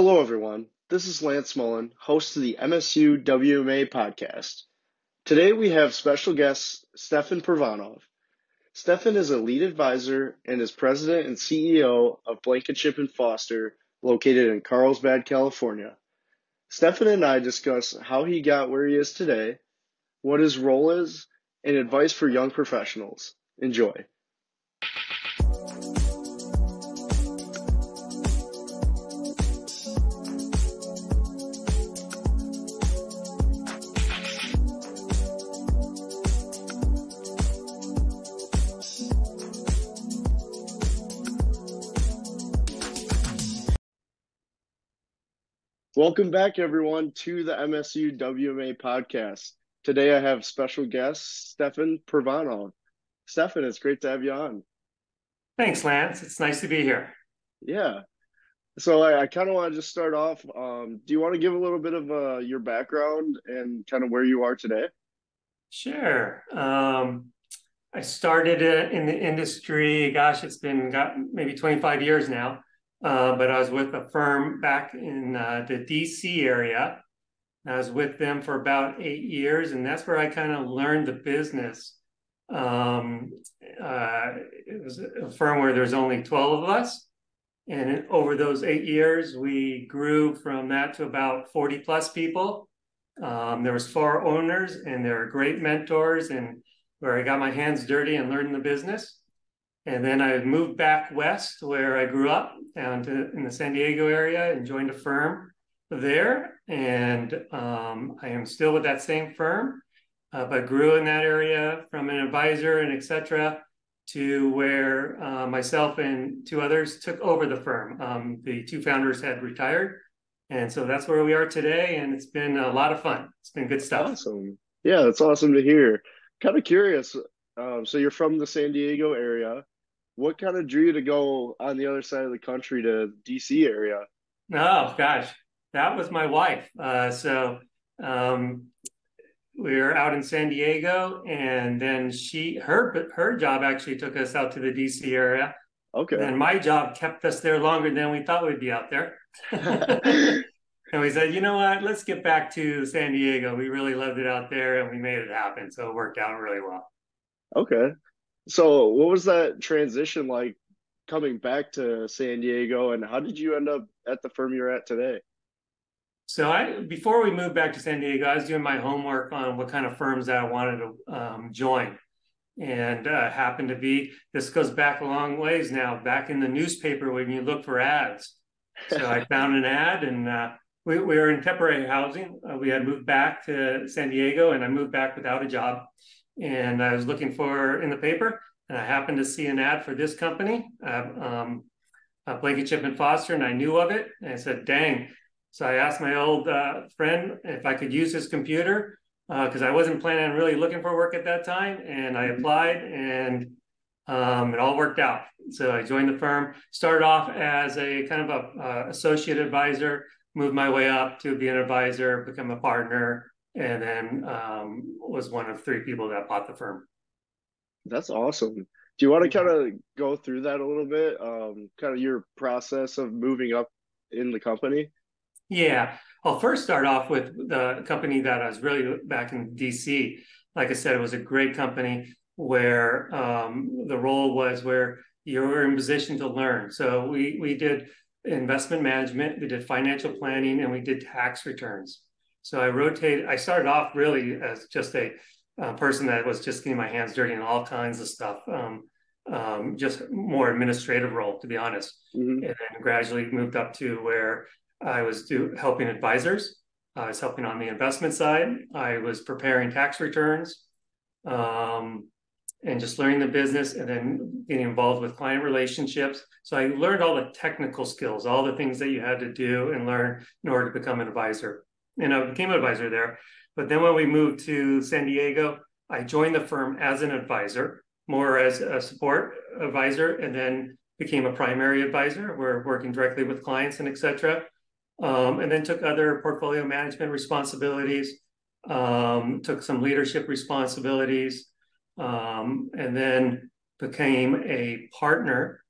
Hello, everyone. This is Lance Mullen, host of the MSU WMA podcast. Today we have special guest Stefan Prvanov. Stefan is a lead advisor and is president and CEO of Blankinship and Foster, located in Carlsbad, California. Stefan and I discuss how he got where he is today, what his role is, and advice for young professionals. Enjoy. Welcome back, everyone, to the MSU WMA podcast. Today I have special guest Stefan Prvanov. Stefan, it's great to have you on. Thanks, Lance. It's nice to be here. Yeah. So I, I kind of want to just start off. Um, do you want to give a little bit of uh, your background and kind of where you are today? Sure. Um, I started uh, in the industry, gosh, it's been got maybe 25 years now. Uh, but I was with a firm back in uh, the DC area. I was with them for about eight years, and that's where I kind of learned the business. Um, uh, it was a firm where there's only 12 of us. And over those eight years, we grew from that to about 40 plus people. Um, there was four owners, and they were great mentors, and where I got my hands dirty and learned the business. And then I moved back west where I grew up down to, in the San Diego area and joined a firm there. And um, I am still with that same firm, uh, but grew in that area from an advisor and etc. to where uh, myself and two others took over the firm. Um, the two founders had retired. And so that's where we are today. And it's been a lot of fun. It's been good stuff. Awesome. Yeah, that's awesome to hear. Kind of curious. Um, so you're from the San Diego area what kind of drew you to go on the other side of the country to DC area? Oh gosh, that was my wife. Uh, so um, we were out in San Diego, and then she her her job actually took us out to the DC area. Okay. And my job kept us there longer than we thought we'd be out there. and we said, you know what? Let's get back to San Diego. We really loved it out there, and we made it happen. So it worked out really well. Okay. So, what was that transition like coming back to San Diego, and how did you end up at the firm you're at today? So, I before we moved back to San Diego, I was doing my homework on what kind of firms that I wanted to um, join, and uh, happened to be this goes back a long ways now. Back in the newspaper when you look for ads, so I found an ad, and uh, we, we were in temporary housing. Uh, we had moved back to San Diego, and I moved back without a job and I was looking for in the paper, and I happened to see an ad for this company, uh, um, uh, Blankinship and Foster, and I knew of it, and I said, "Dang!" So I asked my old uh, friend if I could use his computer because uh, I wasn't planning on really looking for work at that time, and I applied, and um, it all worked out. So I joined the firm, started off as a kind of a uh, associate advisor, moved my way up to be an advisor, become a partner, and then um, was one of three people that bought the firm. That's awesome. Do you want to kind of go through that a little bit? Um, kind of your process of moving up in the company? Yeah. I'll first start off with the company that I was really back in DC. Like I said, it was a great company where um, the role was where you were in position to learn. So we we did investment management, we did financial planning, and we did tax returns. So I rotated. I started off really as just a person that was just getting my hands dirty in all kinds of stuff. Um, um, just more administrative role, to be honest, mm-hmm. and then gradually moved up to where I was do, helping advisors. I was helping on the investment side. I was preparing tax returns, um, and just learning the business, and then getting involved with client relationships. So I learned all the technical skills, all the things that you had to do and learn in order to become an advisor and I became an advisor there. But then when we moved to San Diego, I joined the firm as an advisor, more as a support advisor, and then became a primary advisor. We're working directly with clients and etc. Um, and then took other portfolio management responsibilities, um, took some leadership responsibilities, um, and then became a partner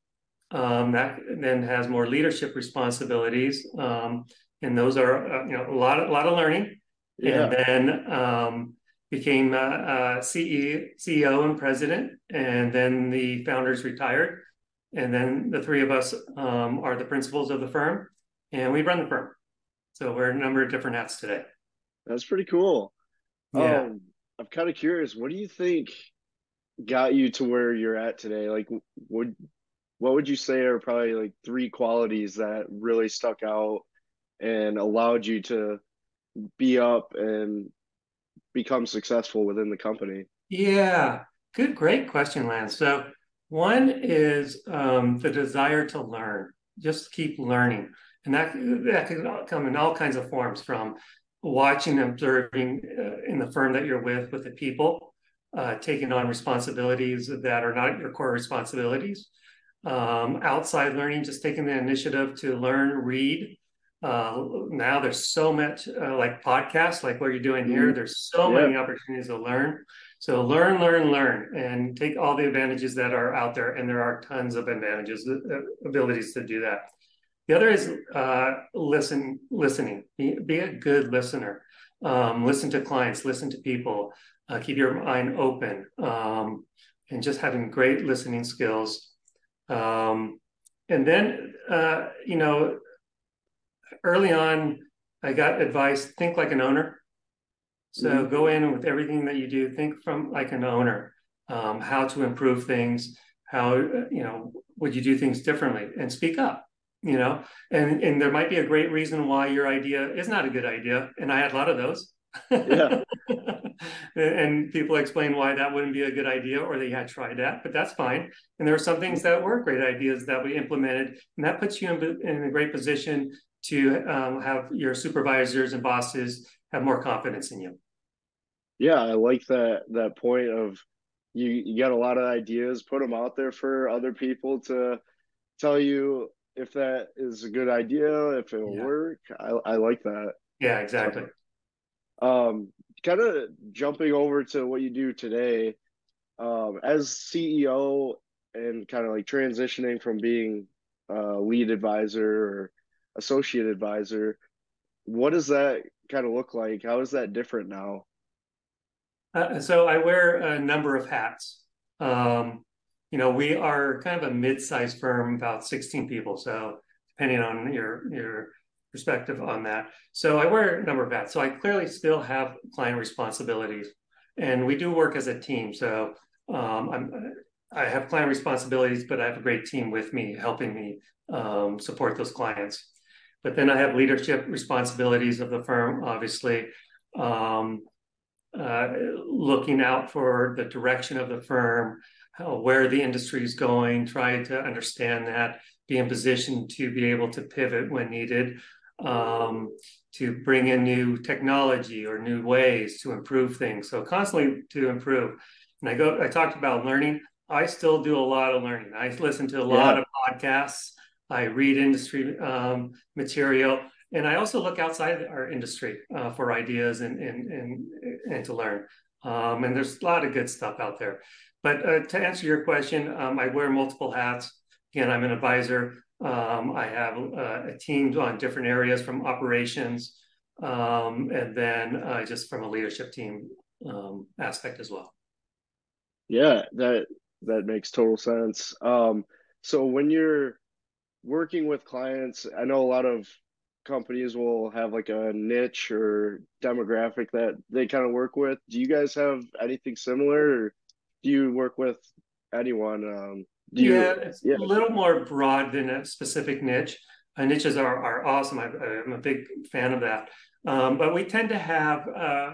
Um, that then has more leadership responsibilities, um, and those are uh, you know a lot a lot of learning. Yeah. And then um, became uh, uh, CE, CEO and president, and then the founders retired, and then the three of us um, are the principals of the firm, and we run the firm. So we're a number of different hats today. That's pretty cool. Yeah. Um, I'm kind of curious. What do you think got you to where you're at today? Like, would what would you say are probably like three qualities that really stuck out and allowed you to be up and become successful within the company? Yeah, good, great question, Lance. So, one is um, the desire to learn, just keep learning. And that, that can come in all kinds of forms from watching, and observing uh, in the firm that you're with, with the people, uh, taking on responsibilities that are not your core responsibilities. Um, outside learning, just taking the initiative to learn, read, uh, now there's so much uh, like podcasts like what you're doing here mm-hmm. there's so yeah. many opportunities to learn. So learn learn learn and take all the advantages that are out there and there are tons of advantages uh, abilities to do that. The other is uh, listen listening. Be, be, a good listener. Um, listen to clients listen to people uh, keep your mind open um, and just having great listening skills um, and then uh, you know early on, I got advice think like an owner. So mm-hmm. go in with everything that you do, think from like an owner, um, how to improve things, how, you know, would you do things differently and speak up, you know, and, and there might be a great reason why your idea is not a good idea. And I had a lot of those. Yeah. and people explain why that wouldn't be a good idea or they had tried that, but that's fine. And there are some things that were great ideas that we implemented, and that puts you in, in a great position to um, have your supervisors and bosses have more confidence in you. Yeah, I like that that point of you you got a lot of ideas, put them out there for other people to tell you if that is a good idea, if it'll yeah. work. I I like that. Yeah, exactly. Um, kind of jumping over to what you do today, um, as CEO and kind of like transitioning from being a lead advisor or associate advisor. What does that kind of look like? How is that different now? Uh, so I wear a number of hats. Um, you know, we are kind of a mid-sized firm, about 16 people. So depending on your your perspective on that. So I wear a number of hats. So I clearly still have client responsibilities, and we do work as a team. So um, I'm I have client responsibilities, but I have a great team with me helping me um, support those clients. But then I have leadership responsibilities of the firm, obviously, um, uh, looking out for the direction of the firm, how, where the industry is going, trying to understand that, be in position to be able to pivot when needed, um, to bring in new technology or new ways to improve things. So constantly to improve. And I go, I talked about learning. I still do a lot of learning. I listen to a lot yeah. of podcasts. I read industry um, material, and I also look outside our industry uh, for ideas and, and, and, and to learn. Um, and there's a lot of good stuff out there. But uh, to answer your question, um, I wear multiple hats. Again, I'm an advisor. Um, I have uh, a team on different areas from operations um, and then uh, just from a leadership team um, aspect as well. Yeah, that that makes total sense. Um, so when you're working with clients, I know a lot of companies will have like a niche or demographic that they kind of work with. Do you guys have anything similar or do you work with anyone? You, yeah, it's yeah. a little more broad than a specific niche. Uh, niches are, are awesome. I, am a big fan of that. Um, but we tend to have uh,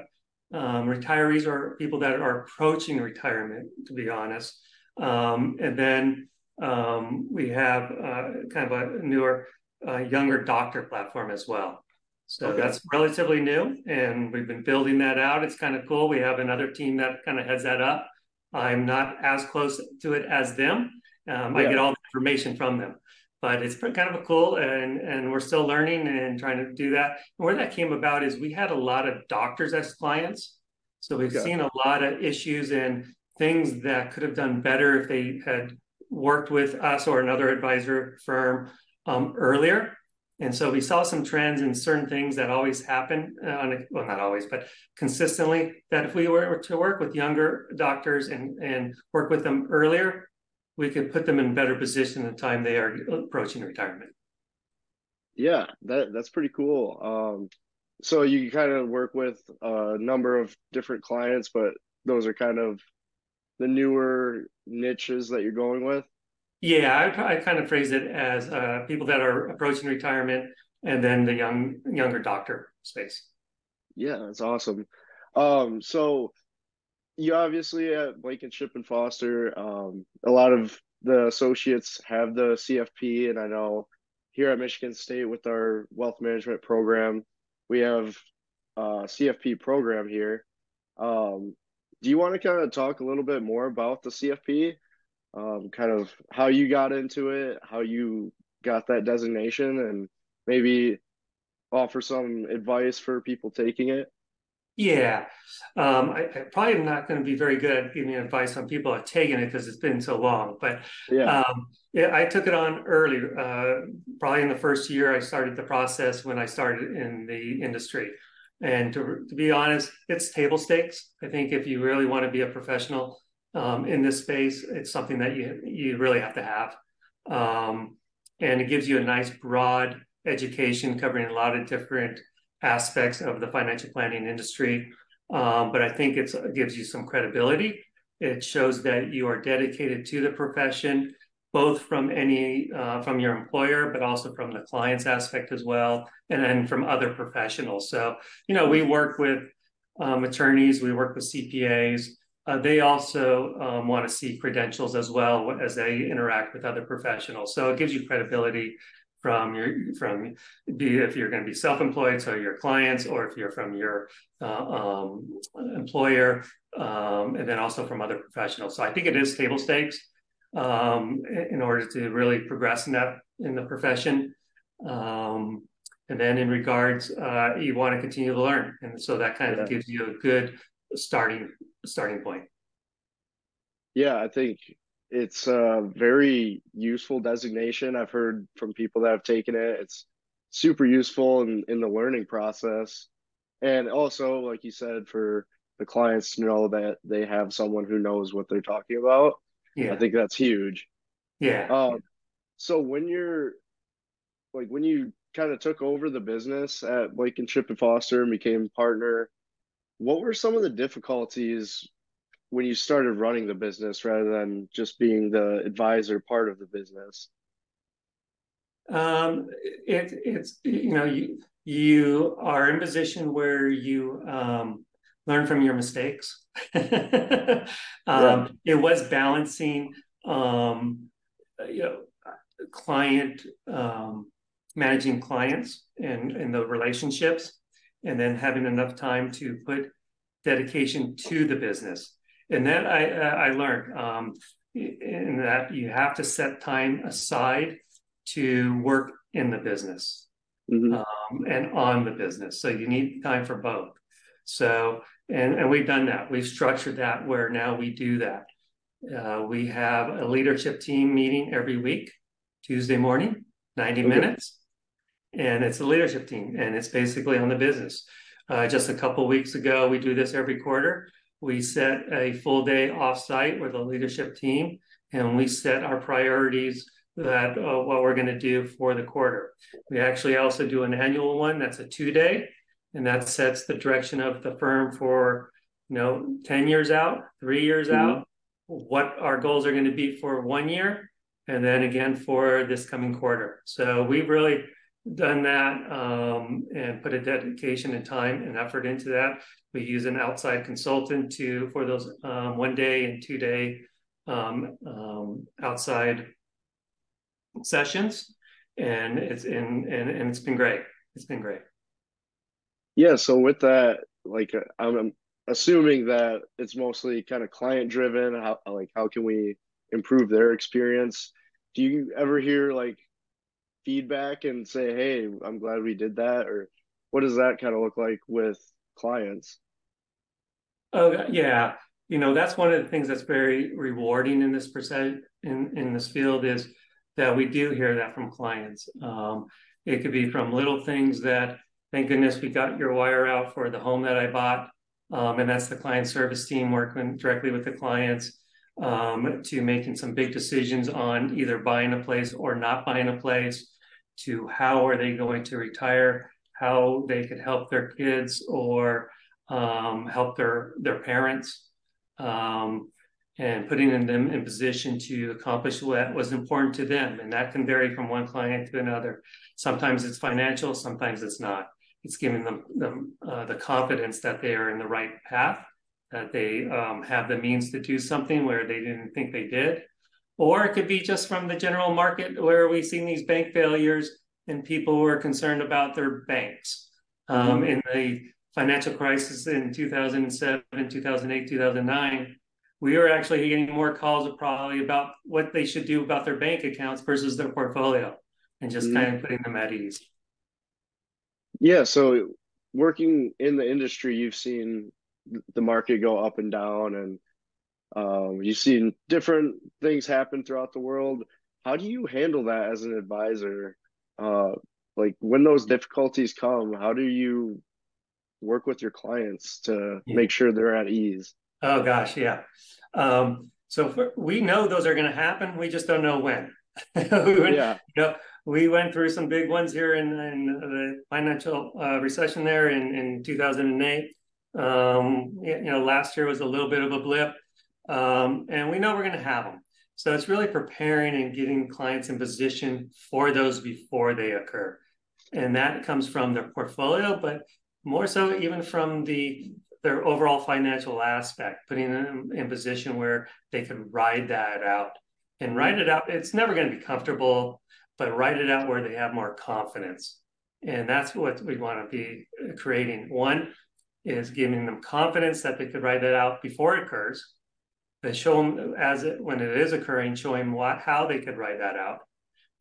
um, retirees or people that are approaching retirement, to be honest. Um, and then um, we have uh, kind of a newer, uh, younger doctor platform as well. So okay. that's relatively new, and we've been building that out. It's kind of cool. We have another team that kind of heads that up. I'm not as close to it as them. Um, yeah. I get all the information from them, but it's kind of a cool, and and we're still learning and trying to do that. And where that came about is we had a lot of doctors as clients, so we've okay. seen a lot of issues and things that could have done better if they had worked with us or another advisor firm um, earlier. And so we saw some trends in certain things that always happen, uh, well, not always, but consistently, that if we were to work with younger doctors and, and work with them earlier, we could put them in better position at the time they are approaching retirement. Yeah, that that's pretty cool. Um, so you kind of work with a number of different clients, but those are kind of the newer niches that you're going with. Yeah, I, I kind of phrase it as uh, people that are approaching retirement, and then the young younger doctor space. Yeah, that's awesome. Um, so you obviously at Blankinship and Foster, um, a lot of the associates have the CFP, and I know here at Michigan State with our wealth management program, we have a CFP program here. Um, do you want to kind of talk a little bit more about the CFP? Um, kind of how you got into it, how you got that designation, and maybe offer some advice for people taking it? Yeah, um, I, I, probably am not going to be very good at giving advice on people are taking it because it's been so long. But yeah. Um, yeah, I took it on early. Uh, probably in the first year, I started the process when I started in the industry. And to, to be honest, it's table stakes. I think if you really want to be a professional um, in this space, it's something that you you really have to have. Um, and it gives you a nice broad education covering a lot of different aspects of the financial planning industry. Um, but I think it gives you some credibility. It shows that you are dedicated to the profession, both from any uh, from your employer, but also from the client's aspect as well, and then from other professionals. So, you know, we work with um, attorneys, we work with CPAs. Uh, they also um, want to see credentials as well as they interact with other professionals. So it gives you credibility from your from be if you're going to be self-employed, so your clients, or if you're from your uh, um, employer, um, and then also from other professionals. So I think it is table stakes um, in order to really progress in that in the profession. Um, and then in regards, uh, you want to continue to learn, and so that kind of yeah. gives you a good starting starting point. Yeah, I think it's a very useful designation. I've heard from people that have taken it. It's super useful in, in the learning process. And also, like you said, for the clients to know that they have someone who knows what they're talking about. Yeah. I think that's huge. Yeah. Um, so when you're like when you kind of took over the business at Blankinship and Foster and became partner, what were some of the difficulties when you started running the business rather than just being the advisor part of the business? Um, it, it's you know you you are in a position where you um, learn from your mistakes. um, yeah. It was balancing, um, you know, client um, managing clients and and the relationships, and then having enough time to put dedication to the business and that I I learned um, in that you have to set time aside to work in the business mm-hmm. um, and on the business. So you need time for both. So and and we've done that. We've structured that where now we do that. Uh, we have a leadership team meeting every week, Tuesday morning, ninety okay. minutes, and it's a leadership team, and it's basically on the business. Uh, just a couple weeks ago, we do this every quarter we set a full day offsite with a leadership team, and we set our priorities that uh, what we're going to do for the quarter. We actually also do an annual one that's a two day, and that sets the direction of the firm for you know 10 years out, three years mm-hmm. out, what our goals are going to be for one year, and then again for this coming quarter. So we've really done that um, and put a dedication and time and effort into that. We use an outside consultant to for those um, one day and two day um, um outside sessions, and it's in and, and it's been great. It's been great. Yeah. So with that, like I'm assuming that it's mostly kind of client driven. How like how can we improve their experience? Do you ever hear like feedback and say, "Hey, I'm glad we did that," or what does that kind of look like with clients? Oh yeah, you know that's one of the things that's very rewarding in this percent in, in this field is that we do hear that from clients. Um, it could be from little things that, thank goodness we got your wire out for the home that I bought. Um, and that's the client service team working directly with the clients um, to making some big decisions on either buying a place or not buying a place to how are they going to retire, how they could help their kids or um, help their their parents, um, and putting them in position to accomplish what was important to them. And that can vary from one client to another. Sometimes it's financial, sometimes it's not. It's giving them, them uh, the confidence that they are in the right path, that they um, have the means to do something where they didn't think they did. Or it could be just from the general market where we've seen these bank failures and people were concerned about their banks. Um, mm-hmm. In the financial crisis in 2007, 2008, 2009, we were actually getting more calls probably about what they should do about their bank accounts versus their portfolio and just mm-hmm. kind of putting them at ease. Yeah. So working in the industry, you've seen the market go up and down and um, you've seen different things happen throughout the world. How do you handle that as an advisor? Uh, like when those difficulties come, how do you work with your clients to yeah. make sure they're at ease? Oh gosh, yeah. Um, so for, we know those are going to happen. We just don't know when. we went, yeah. You know, we went through some big ones here in, in the financial uh, recession there in, in 2008. Um, you know, last year was a little bit of a blip, um, and we know we're going to have them. So it's really preparing and getting clients in position for those before they occur. And that comes from their portfolio, but more so even from the their overall financial aspect, putting them in position where they could ride that out and ride it out. It's never going to be comfortable, but ride it out where they have more confidence. And that's what we want to be creating. One is giving them confidence that they could ride that out before it occurs. They show them as it when it is occurring, show them what how they could ride that out,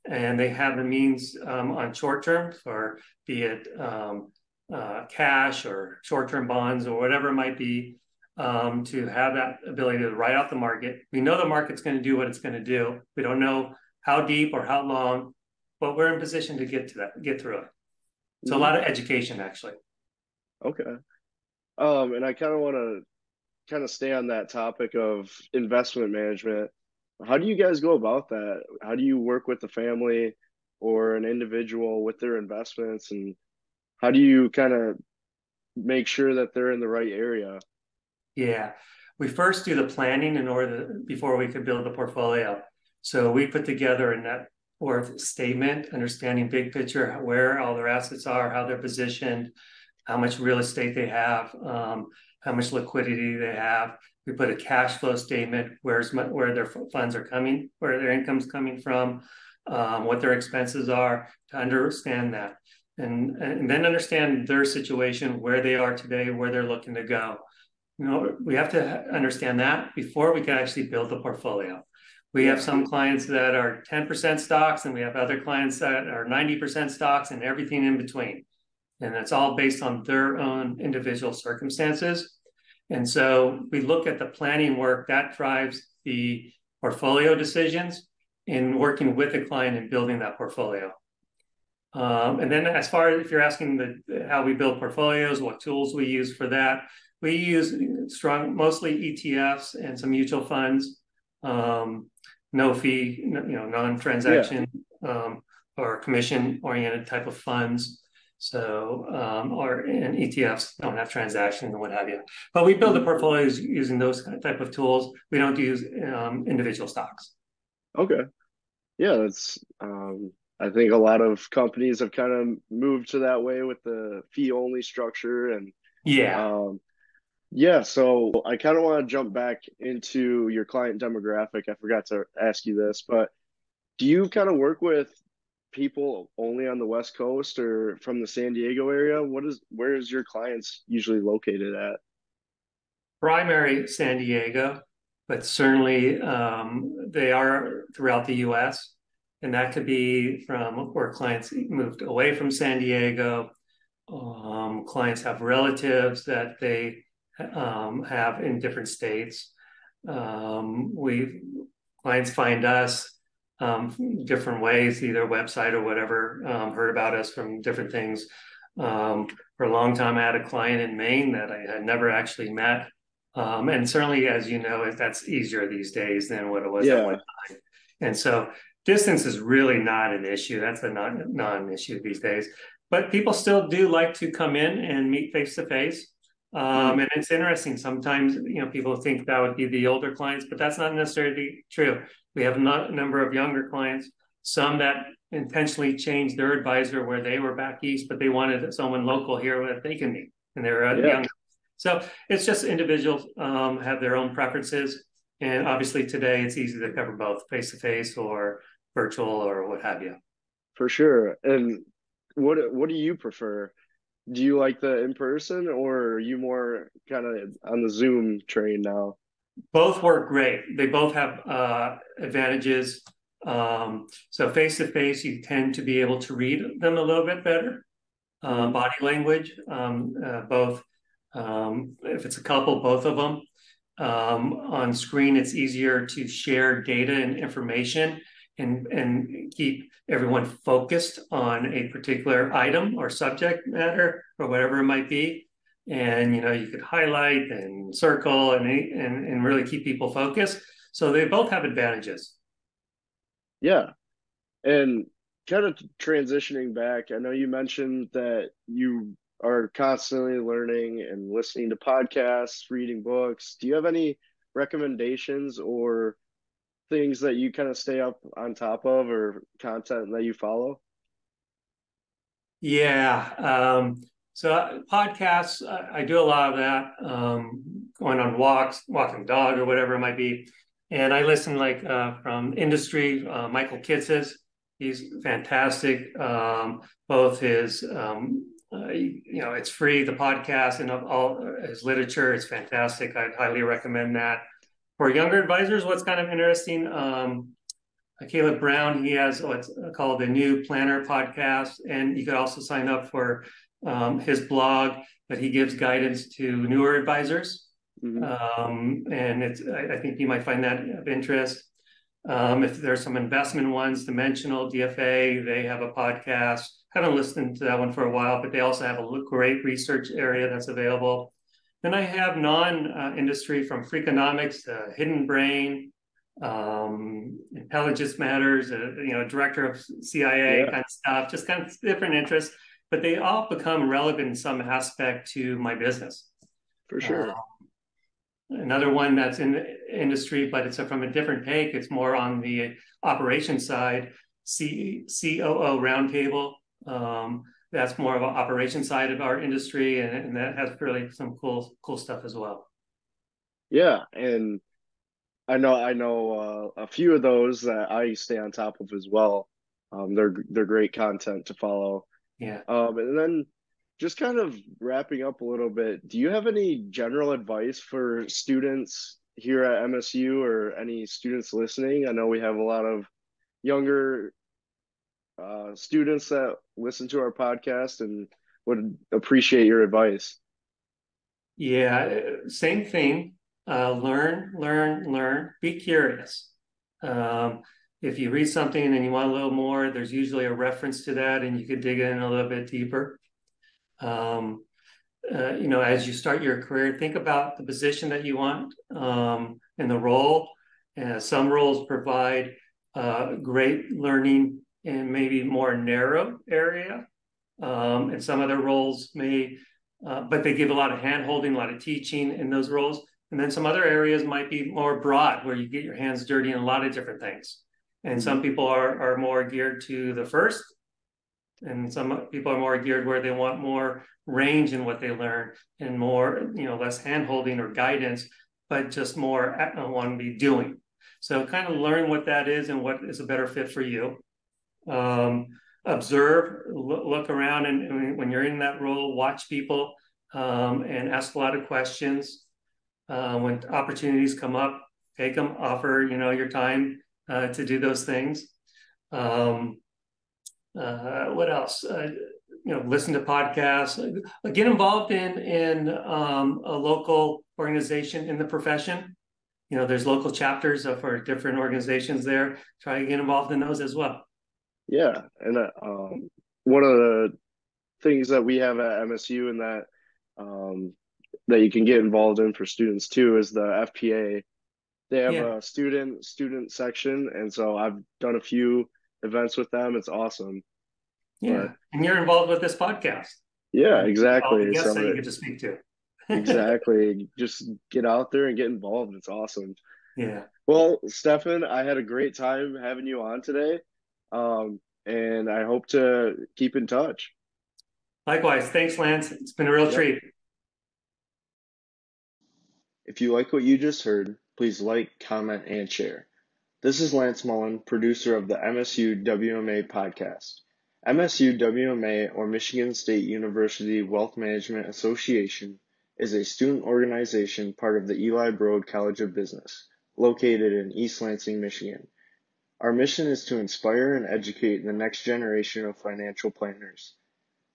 and they have the means um, on short term, or be it um, uh, cash or short-term bonds or whatever it might be um, to have that ability to write out the market. We know the market's going to do what it's going to do. We don't know how deep or how long, but we're in position to get to that, get through it. So mm-hmm. a lot of education, actually. Okay. Um, and I kind of want to kind of stay on that topic of investment management. How do you guys go about that? How do you work with the family or an individual with their investments and how do you kind of make sure that they're in the right area? Yeah, we first do the planning in order to, before we could build the portfolio. So we put together a net worth statement, understanding big picture where all their assets are, how they're positioned, how much real estate they have, um, how much liquidity they have. We put a cash flow statement, where's where their funds are coming, where their income's coming from, um, what their expenses are, to understand that and, and then understand their situation, where they are today, where they're looking to go. You know, we have to understand that before we can actually build the portfolio. We have some clients that are 10% stocks, and we have other clients that are 90% stocks and everything in between. And it's all based on their own individual circumstances. And so we look at the planning work that drives the portfolio decisions in working with the client and building that portfolio. Um, and then as far as if you're asking the, how we build portfolios, what tools we use for that, we use strong, mostly ETFs and some mutual funds, um, no fee, you know, non-transaction yeah. um, or commission-oriented type of funds. So, um, or and ETFs don't have transactions and what have you. But we build the portfolios using those kind type of tools. We don't use um, individual stocks. Okay. Yeah, that's um, I think a lot of companies have kind of moved to that way with the fee only structure and yeah. Um, yeah, so I kind of want to jump back into your client demographic. I forgot to ask you this, but do you kind of work with people only on the West Coast or from the San Diego area? What is where is your clients usually located at? Primary San Diego, but certainly um, they are throughout the U.S and that could be from where clients moved away from San Diego. Um, clients have relatives that they um, have in different states. Um, we clients find us um, different ways, either website or whatever, um, heard about us from different things. Um, for a long time, I had a client in Maine that I had never actually met. Um, and certainly, as you know, that's easier these days than what it was yeah. at one time. And so distance is really not an issue. That's a non, non-issue these days. But people still do like to come in and meet face to face. Um, and it's interesting. Sometimes, you know, people think that would be the older clients, but that's not necessarily true. We have a number of younger clients, some that intentionally changed their advisor where they were back east, but they wanted someone local here that they can meet, and they're uh, yeah. younger. So it's just individuals um, have their own preferences, and obviously today it's easy to cover both face to face or virtual or what have you. For sure. And what what do you prefer? Do you like the in person or are you more kind of on the Zoom train now? Both work great. They both have uh, advantages. Um, so face to face, you tend to be able to read them a little bit better. Uh, body language, um, uh, both. Um, if it's a couple, both of them. Um, on screen, it's easier to share data and information and and keep everyone focused on a particular item or subject matter or whatever it might be and you know you could highlight and circle and and, and really keep people focused so they both have advantages yeah and kind of transitioning back i know you mentioned that you are constantly learning and listening to podcasts reading books do you have any recommendations or things that you kind of stay up on top of or content that you follow? Yeah. Um, so uh, podcasts, I, I, do a lot of that, um, going on walks, walking dog or whatever it might be. And I listen like uh, from industry, uh, Michael Kitces. He's fantastic. Um, both his, um, uh, you know, it's free, the podcast and all his literature is fantastic. I'd highly recommend that for younger advisors, what's kind of interesting, um, Caleb Brown, he has what's called the New Planner podcast, and you could also sign up for um, his blog that he gives guidance to newer advisors. Mm-hmm. Um, and it's, I, I, think you might find that of interest. Um, if there's some investment ones, Dimensional, DFA, they have a podcast. Haven't listened to that one for a while, but they also have a great research area that's available. Then I have non-industry from Freakonomics to Hidden Brain, um, Intelligence Matters, uh, you know, director of CIA yeah. kind of stuff, just kind of different interests, but they all become relevant in some aspect to my business. For sure. Um, another one that's in the industry, but it's a, from a different take. It's more on the operation side. C- COO Roundtable. Um, that's more of an operation side of our industry, and, and that has really some cool cool stuff as well. Yeah, and I know I know uh, a few of those that I stay on top of as well. Um, they're they're great content to follow. Yeah. Um, and then just kind of wrapping up a little bit, do you have any general advice for students here at MSU or any students listening? I know we have a lot of younger uh, students that listen to our podcast and would appreciate your advice. Yeah, same thing. Uh, learn, learn, learn. Be curious. Um, if you read something and you want a little more, there's usually a reference to that, and you can dig in a little bit deeper. Um, uh, you know, as you start your career, think about the position that you want um, and the role. Uh, some roles provide uh, great learning in maybe more narrow area. Um, and some other roles may, uh, but they give a lot of hand holding, a lot of teaching in those roles. And then some other areas might be more broad, where you get your hands dirty in a lot of different things. And some people are, are more geared to the first, and some people are more geared where they want more range in what they learn and more, you know, less hand holding or guidance, but just more uh, want to be doing. So kind of learn what that is and what is a better fit for you um, observe, look, look around, and, and, when you're in that role, watch people um, and ask a lot of questions. Uh, when opportunities come up, take them. Offer you know your time uh, to do those things. Um, uh, what else? Uh, you know, listen to podcasts. Get involved in in um, a local organization in the profession. you know, there's local chapters for different organizations there. Try to get involved in those as well. Yeah, and uh, um, one of the things that we have at MSU and that um, that you can get involved in for students too is the FPA. They have yeah. a student student section, and so I've done a few events with them. It's awesome. Yeah, but, and you're involved with this podcast. Yeah, exactly. Yes, so that you get to speak to. exactly. Just get out there and get involved. It's awesome. Yeah. Well, Stefan, I had a great time having you on today. Um, and I hope to keep in touch. Likewise. Thanks, Lance. It's been a real yep. treat. If you like what you just heard, please like, comment, and share. This is Lance Mullen, producer of the MSU WMA podcast. MSU WMA, or Michigan State University Wealth Management Association, is a student organization part of the Eli Broad College of Business, located in East Lansing, Michigan. Our mission is to inspire and educate the next generation of financial planners.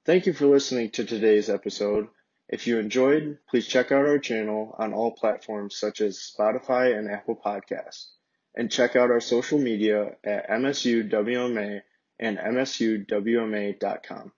Thank you for listening to today's episode. If you enjoyed, please check out our channel on all platforms such as Spotify and Apple Podcasts, and check out our social media at MSUWMA and MSUWMA.com.